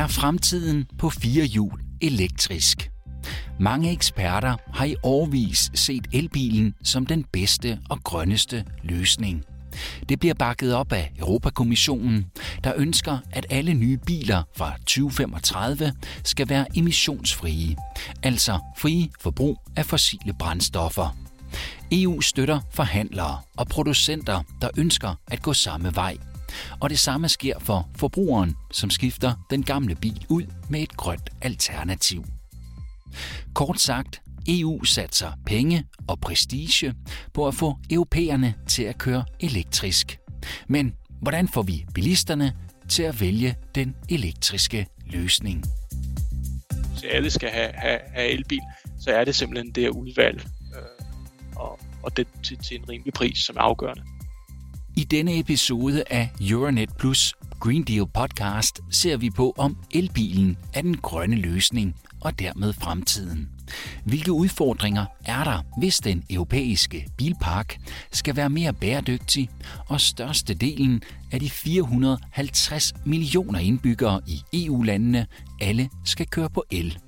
Er fremtiden på fire hjul elektrisk? Mange eksperter har i årvis set elbilen som den bedste og grønneste løsning. Det bliver bakket op af Europakommissionen, der ønsker, at alle nye biler fra 2035 skal være emissionsfrie, altså frie for brug af fossile brændstoffer. EU støtter forhandlere og producenter, der ønsker at gå samme vej. Og det samme sker for forbrugeren, som skifter den gamle bil ud med et grønt alternativ. Kort sagt, EU satser penge og prestige på at få europæerne til at køre elektrisk. Men hvordan får vi bilisterne til at vælge den elektriske løsning? Hvis alle skal have, have, have elbil, så er det simpelthen det udvalg øh, og, og det til, til en rimelig pris, som er afgørende. I denne episode af Euronet Plus Green Deal podcast ser vi på, om elbilen er den grønne løsning og dermed fremtiden. Hvilke udfordringer er der, hvis den europæiske bilpark skal være mere bæredygtig, og størstedelen af de 450 millioner indbyggere i EU-landene alle skal køre på el?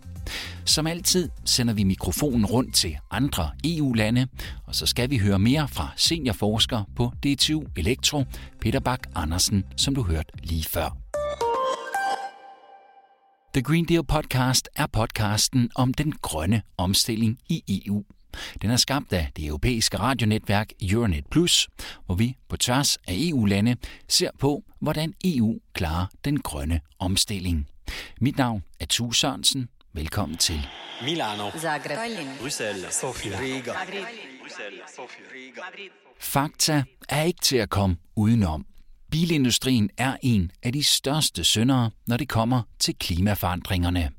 Som altid sender vi mikrofonen rundt til andre EU-lande, og så skal vi høre mere fra seniorforsker på DTU Elektro, Peter Bak Andersen, som du hørte lige før. The Green Deal Podcast er podcasten om den grønne omstilling i EU. Den er skabt af det europæiske radionetværk Euronet Plus, hvor vi på tværs af EU-lande ser på, hvordan EU klarer den grønne omstilling. Mit navn er Tue Sørensen. Velkommen til. Milano, Zagreb, Bruxelles, Sofia, Riga. Fakta er ikke til at komme udenom. Bilindustrien er en af de største syndere, når det kommer til klimaforandringerne.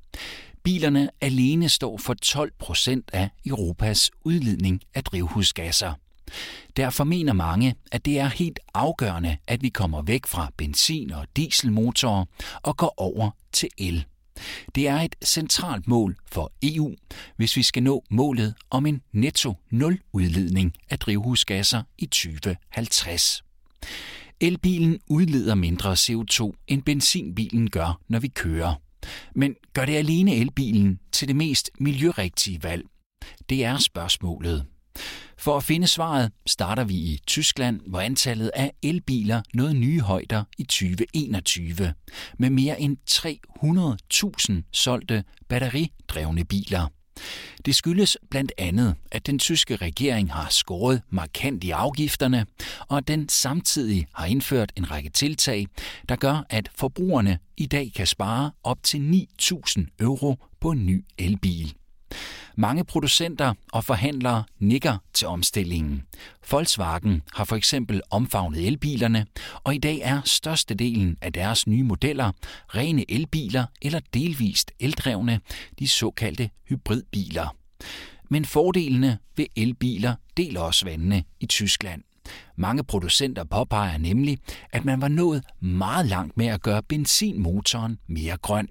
Bilerne alene står for 12 procent af Europas udledning af drivhusgasser. Derfor mener mange, at det er helt afgørende, at vi kommer væk fra benzin- og dieselmotorer og går over til el. Det er et centralt mål for EU, hvis vi skal nå målet om en netto nul udledning af drivhusgasser i 2050. Elbilen udleder mindre CO2 end benzinbilen gør, når vi kører. Men gør det alene elbilen til det mest miljørigtige valg? Det er spørgsmålet. For at finde svaret starter vi i Tyskland, hvor antallet af elbiler nåede nye højder i 2021, med mere end 300.000 solgte batteridrevne biler. Det skyldes blandt andet, at den tyske regering har skåret markant i afgifterne, og at den samtidig har indført en række tiltag, der gør, at forbrugerne i dag kan spare op til 9.000 euro på en ny elbil. Mange producenter og forhandlere nikker til omstillingen. Volkswagen har for eksempel omfavnet elbilerne, og i dag er størstedelen af deres nye modeller rene elbiler eller delvist eldrevne, de såkaldte hybridbiler. Men fordelene ved elbiler deler også vandene i Tyskland. Mange producenter påpeger nemlig, at man var nået meget langt med at gøre benzinmotoren mere grøn.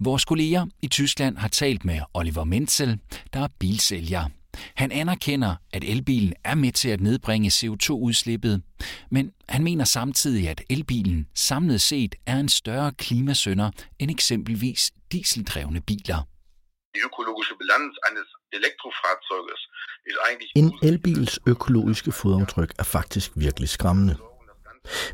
Vores kolleger i Tyskland har talt med Oliver Menzel, der er bilsælger. Han anerkender, at elbilen er med til at nedbringe CO2-udslippet, men han mener samtidig, at elbilen samlet set er en større klimasønder end eksempelvis dieseldrevne biler. En elbils økologiske fodaftryk er faktisk virkelig skræmmende.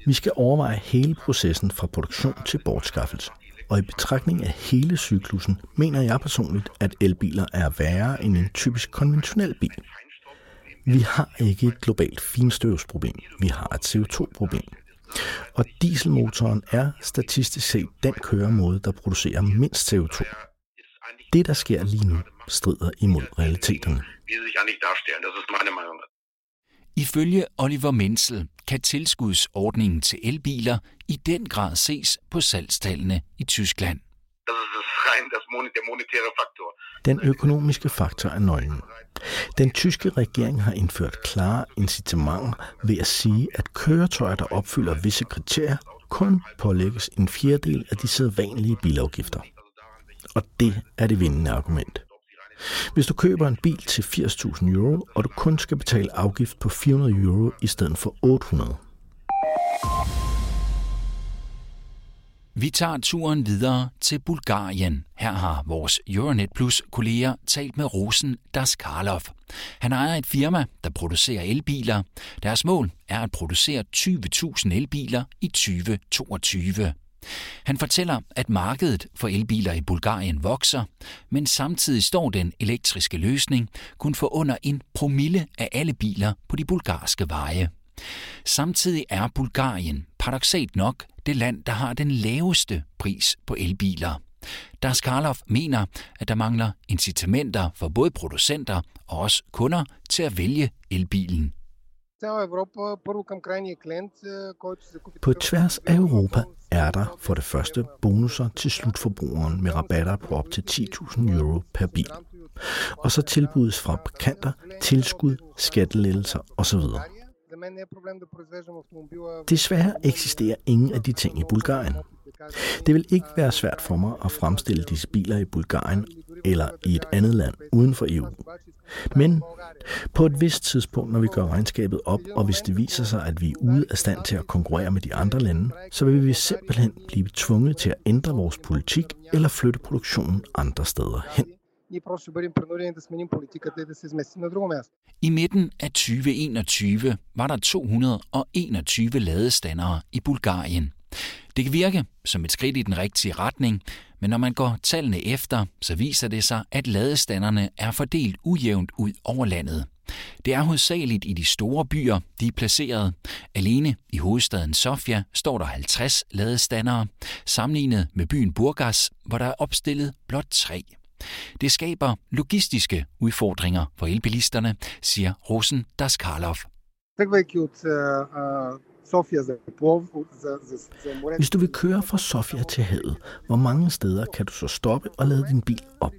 Vi skal overveje hele processen fra produktion til bortskaffelse. Og i betragtning af hele cyklusen, mener jeg personligt, at elbiler er værre end en typisk konventionel bil. Vi har ikke et globalt finstøvsproblem, vi har et CO2-problem. Og dieselmotoren er statistisk set den køremåde, der producerer mindst CO2. Det, der sker lige nu, strider imod realiteterne. Ifølge Oliver Menzel kan tilskudsordningen til elbiler i den grad ses på salgstallene i Tyskland. Den økonomiske faktor er nøglen. Den tyske regering har indført klare incitamenter ved at sige, at køretøjer, der opfylder visse kriterier, kun pålægges en fjerdedel af de sædvanlige bilafgifter. Og det er det vindende argument. Hvis du køber en bil til 80.000 euro, og du kun skal betale afgift på 400 euro i stedet for 800. Vi tager turen videre til Bulgarien. Her har vores Euronet Plus kolleger talt med Rosen Daskarlov. Han ejer et firma, der producerer elbiler. Deres mål er at producere 20.000 elbiler i 2022. Han fortæller, at markedet for elbiler i Bulgarien vokser, men samtidig står den elektriske løsning kun for under en promille af alle biler på de bulgarske veje. Samtidig er Bulgarien paradoxalt nok det land, der har den laveste pris på elbiler. Daskarlov mener, at der mangler incitamenter for både producenter og også kunder til at vælge elbilen. På tværs af Europa er der for det første bonusser til slutforbrugeren med rabatter på op til 10.000 euro per bil. Og så tilbudes fra fabrikanter, tilskud, skattelettelser osv. Desværre eksisterer ingen af de ting i Bulgarien. Det vil ikke være svært for mig at fremstille disse biler i Bulgarien eller i et andet land uden for EU. Men på et vist tidspunkt, når vi gør regnskabet op, og hvis det viser sig, at vi er ude af stand til at konkurrere med de andre lande, så vil vi simpelthen blive tvunget til at ændre vores politik eller flytte produktionen andre steder hen. I midten af 2021 var der 221 ladestandere i Bulgarien. Det kan virke som et skridt i den rigtige retning, men når man går tallene efter, så viser det sig, at ladestanderne er fordelt ujævnt ud over landet. Det er hovedsageligt i de store byer, de er placeret. Alene i hovedstaden Sofia står der 50 ladestandere, sammenlignet med byen Burgas, hvor der er opstillet blot tre. Det skaber logistiske udfordringer for elbilisterne, siger Rosen Daskarlov. Hvis du vil køre fra Sofia til havet, hvor mange steder kan du så stoppe og lade din bil op?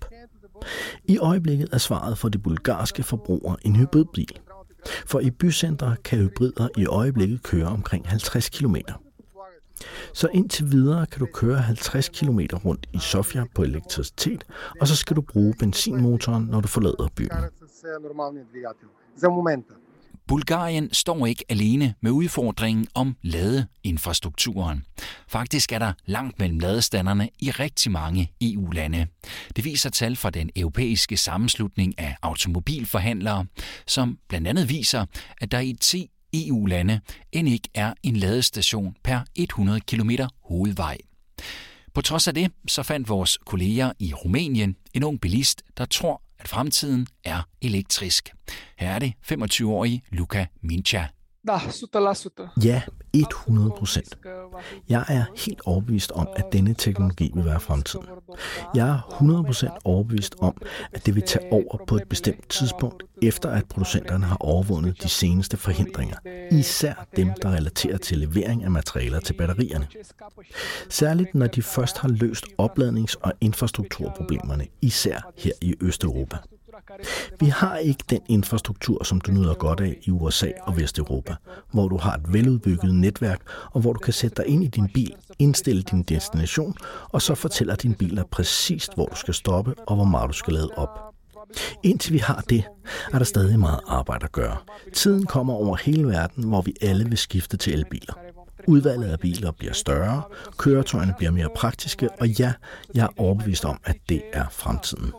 I øjeblikket er svaret for de bulgarske forbrugere en hybridbil. For i bycentre kan hybrider i øjeblikket køre omkring 50 km. Så indtil videre kan du køre 50 km rundt i Sofia på elektricitet, og så skal du bruge benzinmotoren, når du forlader byen. Bulgarien står ikke alene med udfordringen om ladeinfrastrukturen. Faktisk er der langt mellem ladestanderne i rigtig mange EU-lande. Det viser tal fra den europæiske sammenslutning af automobilforhandlere, som blandt andet viser, at der i 10 EU-lande end ikke er en ladestation per 100 km hovedvej. På trods af det, så fandt vores kolleger i Rumænien en ung bilist, der tror, at fremtiden er elektrisk. Her er det 25-årige Luca Mincha. Ja, 100 procent. Jeg er helt overbevist om, at denne teknologi vil være fremtiden. Jeg er 100 procent overbevist om, at det vil tage over på et bestemt tidspunkt, efter at producenterne har overvundet de seneste forhindringer, især dem, der relaterer til levering af materialer til batterierne. Særligt når de først har løst opladnings- og infrastrukturproblemerne, især her i Østeuropa. Vi har ikke den infrastruktur, som du nyder godt af i USA og Vesteuropa, hvor du har et veludbygget netværk, og hvor du kan sætte dig ind i din bil, indstille din destination, og så fortæller din bil dig præcist, hvor du skal stoppe og hvor meget du skal lade op. Indtil vi har det, er der stadig meget arbejde at gøre. Tiden kommer over hele verden, hvor vi alle vil skifte til elbiler. Udvalget af biler bliver større, køretøjerne bliver mere praktiske, og ja, jeg er overbevist om, at det er fremtiden.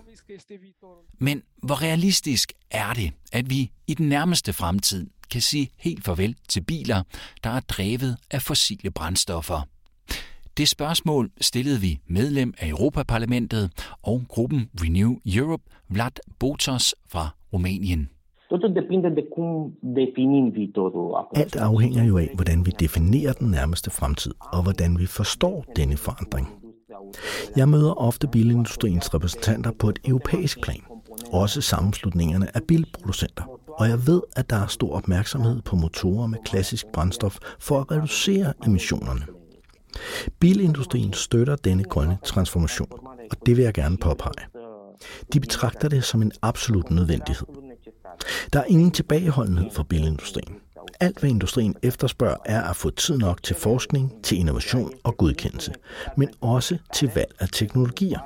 Men hvor realistisk er det, at vi i den nærmeste fremtid kan sige helt farvel til biler, der er drevet af fossile brændstoffer? Det spørgsmål stillede vi medlem af Europaparlamentet og gruppen Renew Europe, Vlad Botos fra Rumænien. Alt afhænger jo af, hvordan vi definerer den nærmeste fremtid, og hvordan vi forstår denne forandring. Jeg møder ofte bilindustriens repræsentanter på et europæisk plan, også sammenslutningerne af bilproducenter. Og jeg ved, at der er stor opmærksomhed på motorer med klassisk brændstof for at reducere emissionerne. Bilindustrien støtter denne grønne transformation, og det vil jeg gerne påpege. De betragter det som en absolut nødvendighed. Der er ingen tilbageholdenhed for bilindustrien. Alt, hvad industrien efterspørger, er at få tid nok til forskning, til innovation og godkendelse, men også til valg af teknologier.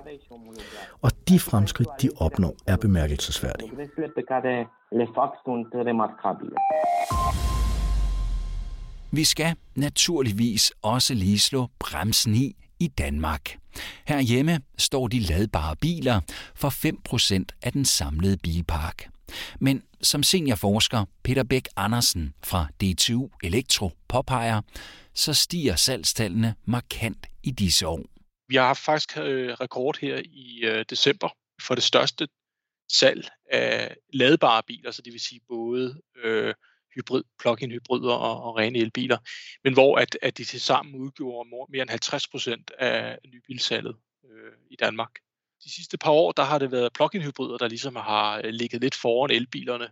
Og de fremskridt, de opnår, er bemærkelsesværdige. Vi skal naturligvis også lige slå bremsen i i Danmark. Herhjemme står de ladbare biler for 5% af den samlede bilpark. Men som seniorforsker Peter Bæk Andersen fra DTU Elektro påpeger, så stiger salgstallene markant i disse år. Vi har haft faktisk øh, rekord her i øh, december for det største salg af ladbare biler, så det vil sige både øh, hybrid, plug-in hybrider og, og rene elbiler, men hvor at, at de til sammen udgjorde mere end 50 procent af nybilsalget øh, i Danmark. De sidste par år, der har det været plug-in hybrider, der ligesom har øh, ligget lidt foran elbilerne,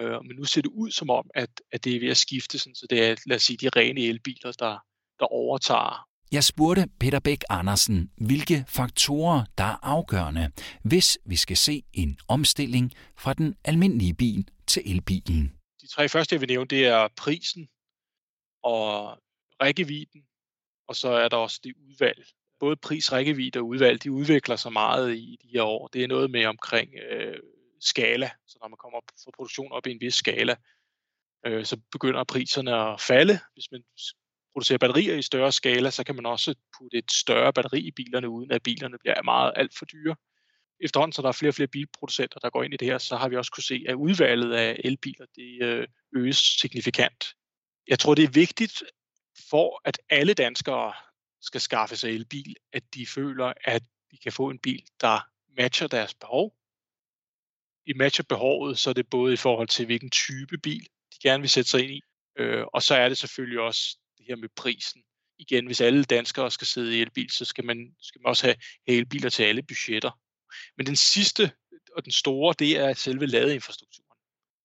øh, men nu ser det ud som om, at, at det er ved at skifte, sådan, så det er, lad os sige, de rene elbiler, der, der overtager jeg spurgte Peter Bæk Andersen, hvilke faktorer, der er afgørende, hvis vi skal se en omstilling fra den almindelige bil til elbilen. De tre første, jeg vil nævne, det er prisen og rækkevidden, og så er der også det udvalg. Både pris, rækkevidde og udvalg, de udvikler sig meget i de her år. Det er noget med omkring øh, skala, så når man kommer fra produktion op i en vis skala, øh, så begynder priserne at falde. Hvis man producerer batterier i større skala, så kan man også putte et større batteri i bilerne, uden at bilerne bliver meget alt for dyre. Efterhånden, så der er flere og flere bilproducenter, der går ind i det her, så har vi også kunne se, at udvalget af elbiler det øh, øges signifikant. Jeg tror, det er vigtigt for, at alle danskere skal skaffe sig elbil, at de føler, at de kan få en bil, der matcher deres behov. I matcher behovet, så er det både i forhold til, hvilken type bil de gerne vil sætte sig ind i, øh, og så er det selvfølgelig også det her med prisen. Igen, hvis alle danskere skal sidde i elbil, så skal man, skal man også have elbiler til alle budgetter. Men den sidste og den store, det er selve ladeinfrastrukturen.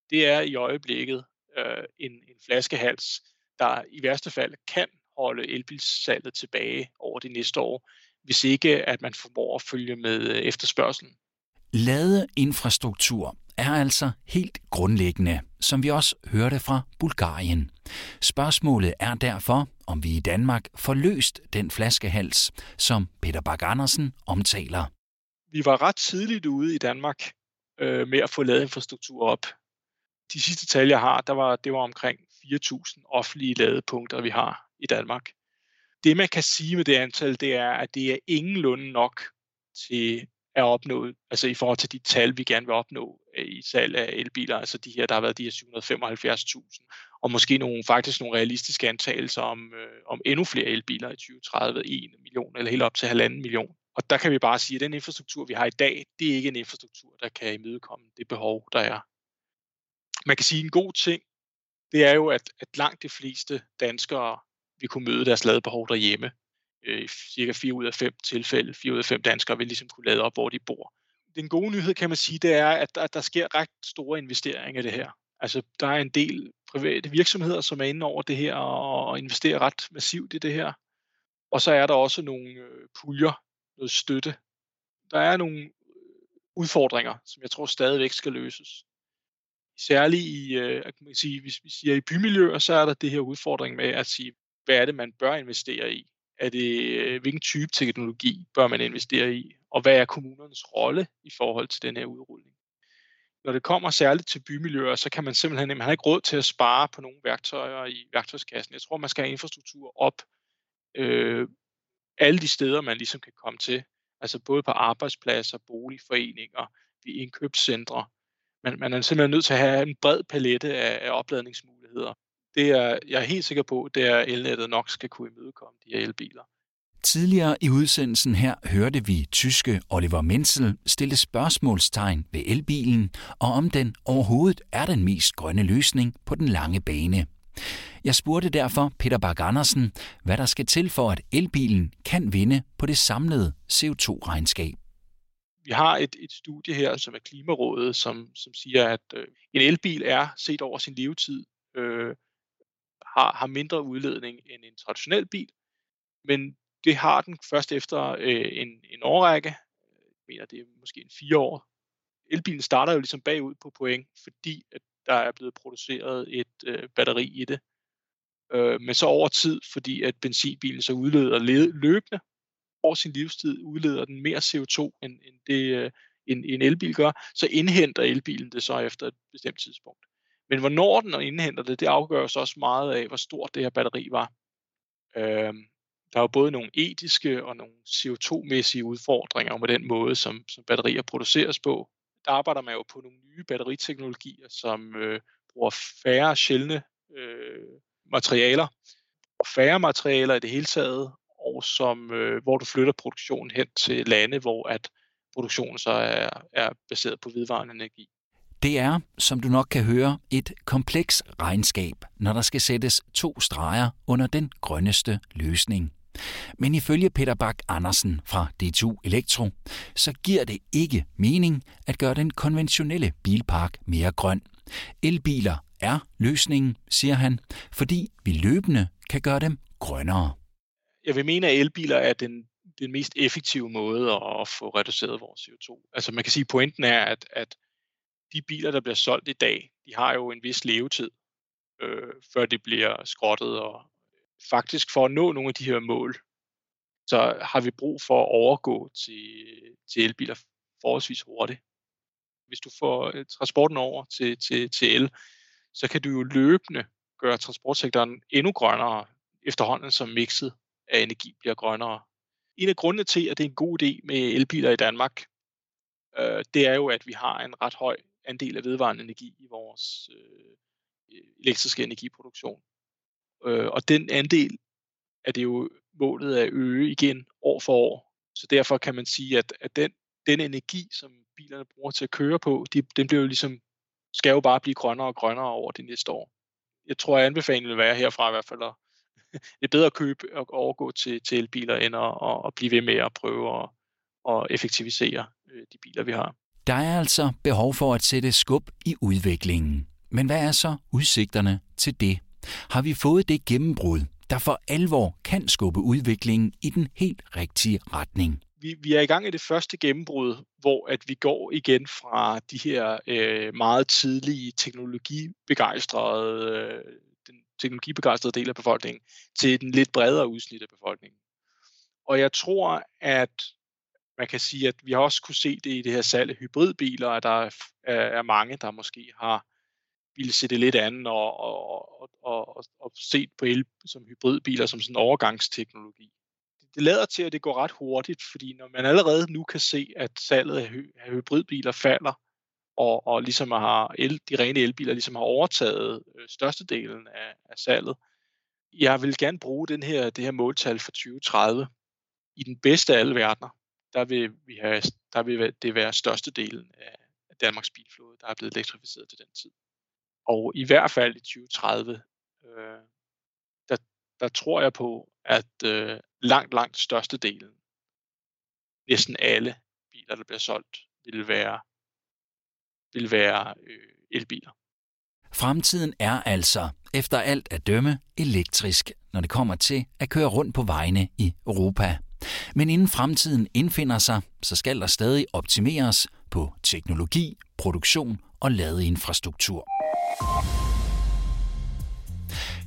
Det er i øjeblikket øh, en, en flaskehals, der i værste fald kan holde elbilsalget tilbage over de næste år, hvis ikke at man formår at følge med øh, efterspørgselen. Ladeinfrastruktur er altså helt grundlæggende, som vi også hørte fra Bulgarien. Spørgsmålet er derfor, om vi i Danmark får løst den flaskehals, som Peter Bak Andersen omtaler. Vi var ret tidligt ude i Danmark øh, med at få ladeinfrastruktur op. De sidste tal, jeg har, der var, det var omkring 4.000 offentlige ladepunkter, vi har i Danmark. Det, man kan sige med det antal, det er, at det er ingenlunde nok til at opnå, altså i forhold til de tal, vi gerne vil opnå øh, i salg af elbiler, altså de her, der har været de her 775.000, og måske nogle, faktisk nogle realistiske antagelser om, øh, om endnu flere elbiler i 2030, 1 million eller helt op til halvanden million. Og der kan vi bare sige, at den infrastruktur, vi har i dag, det er ikke en infrastruktur, der kan imødekomme det behov, der er. Man kan sige, at en god ting, det er jo, at, at langt de fleste danskere vil kunne møde deres ladebehov derhjemme øh, cirka 4 ud af 5 tilfælde, 4 ud af 5 danskere vil ligesom kunne lade op, hvor de bor. Den gode nyhed, kan man sige, det er, at der, der sker ret store investeringer i det her. Altså, der er en del private virksomheder, som er inde over det her og investerer ret massivt i det her. Og så er der også nogle øh, puljer, noget støtte. Der er nogle øh, udfordringer, som jeg tror stadigvæk skal løses. Særligt i, øh, kan man sige, hvis vi siger i bymiljøer, så er der det her udfordring med at sige, hvad er det, man bør investere i? Er det, øh, hvilken type teknologi bør man investere i? Og hvad er kommunernes rolle i forhold til den her udrulning? Når det kommer særligt til bymiljøer, så kan man simpelthen man har ikke råd til at spare på nogle værktøjer i værktøjskassen. Jeg tror, man skal have infrastruktur op øh, alle de steder, man ligesom kan komme til. Altså både på arbejdspladser, boligforeninger, ved indkøbscentre. Man, man er simpelthen nødt til at have en bred palette af, af opladningsmuligheder det er, jeg er helt sikker på, det er elnettet nok skal kunne imødekomme de her elbiler. Tidligere i udsendelsen her hørte vi tyske Oliver Menzel stille spørgsmålstegn ved elbilen, og om den overhovedet er den mest grønne løsning på den lange bane. Jeg spurgte derfor Peter Bak Andersen, hvad der skal til for, at elbilen kan vinde på det samlede CO2-regnskab. Vi har et, et studie her, som er Klimarådet, som, som siger, at øh, en elbil er set over sin levetid øh, har, har mindre udledning end en traditionel bil, men det har den først efter øh, en, en årrække. Jeg mener, det er måske en fire år. Elbilen starter jo ligesom bagud på point, fordi at der er blevet produceret et øh, batteri i det. Øh, men så over tid, fordi at benzinbilen så udleder løbende over sin livstid, udleder den mere CO2, end, end det øh, en, en elbil gør, så indhenter elbilen det så efter et bestemt tidspunkt. Men hvornår den indhenter det, det afgøres også meget af, hvor stort det her batteri var. Øh, der er jo både nogle etiske og nogle CO2-mæssige udfordringer med den måde, som, som batterier produceres på. Der arbejder man jo på nogle nye batteriteknologier, som øh, bruger færre sjældne øh, materialer, og færre materialer i det hele taget, og som, øh, hvor du flytter produktionen hen til lande, hvor at produktionen så er, er baseret på vedvarende energi. Det er, som du nok kan høre, et kompleks regnskab, når der skal sættes to streger under den grønneste løsning. Men ifølge Peter Bak Andersen fra D2 Elektro, så giver det ikke mening at gøre den konventionelle bilpark mere grøn. Elbiler er løsningen, siger han, fordi vi løbende kan gøre dem grønnere. Jeg vil mene, at elbiler er den, den mest effektive måde at få reduceret vores CO2. Altså man kan sige, at pointen er, at, at de biler, der bliver solgt i dag, de har jo en vis levetid, øh, før de bliver skrottet. Og faktisk for at nå nogle af de her mål, så har vi brug for at overgå til, til elbiler forholdsvis hurtigt. Hvis du får øh, transporten over til, til, til el, så kan du jo løbende gøre transportsektoren endnu grønnere, efterhånden som mixet af energi bliver grønnere. En af grundene til, at det er en god idé med elbiler i Danmark, øh, det er jo, at vi har en ret høj andel af vedvarende energi i vores øh, øh, elektriske energiproduktion. Øh, og den andel er det jo målet at øge igen år for år. Så derfor kan man sige, at, at den, den energi, som bilerne bruger til at køre på, de, den bliver jo ligesom, skal jo bare blive grønnere og grønnere over de næste år. Jeg tror, at anbefalingen vil være herfra i hvert fald, at det er bedre at købe og overgå til, til elbiler, end at, at blive ved med at prøve at, at effektivisere øh, de biler, vi har. Der er altså behov for at sætte skub i udviklingen. Men hvad er så udsigterne til det? Har vi fået det gennembrud, der for alvor kan skubbe udviklingen i den helt rigtige retning? Vi, vi er i gang i det første gennembrud, hvor at vi går igen fra de her øh, meget tidlige teknologibegejstrede, øh, den teknologibegejstrede del af befolkningen til den lidt bredere udsnit af befolkningen. Og jeg tror, at man kan sige, at vi har også kunne se det i det her salg af hybridbiler, at der er, er mange, der måske har ville se det lidt andet og, og, og, og, og set på el som hybridbiler som sådan en overgangsteknologi. Det lader til, at det går ret hurtigt, fordi når man allerede nu kan se, at salget af, af hybridbiler falder, og, og ligesom har el, de rene elbiler ligesom har overtaget øh, størstedelen af, af salget. Jeg vil gerne bruge den her, det her måltal for 2030 i den bedste af alle verdener der vil, vi have, der vil det være størstedelen af, af Danmarks bilflåde, der er blevet elektrificeret til den tid. Og i hvert fald i 2030, øh, der, der tror jeg på, at øh, langt, langt størstedelen, næsten alle biler, der bliver solgt, vil være, vil være øh, elbiler. Fremtiden er altså, efter alt at dømme, elektrisk, når det kommer til at køre rundt på vejene i Europa. Men inden fremtiden indfinder sig, så skal der stadig optimeres på teknologi, produktion og ladeinfrastruktur.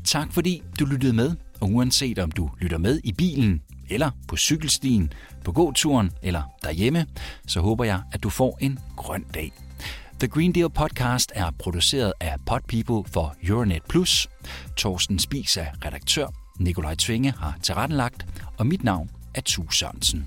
Tak fordi du lyttede med, og uanset om du lytter med i bilen, eller på cykelstien, på gåturen eller derhjemme, så håber jeg, at du får en grøn dag. The Green Deal podcast er produceret af Podpeople for Euronet Plus. Torsten Spis er redaktør. Nikolaj Tvinge har tilrettelagt, og mit navn af Tue Sørensen.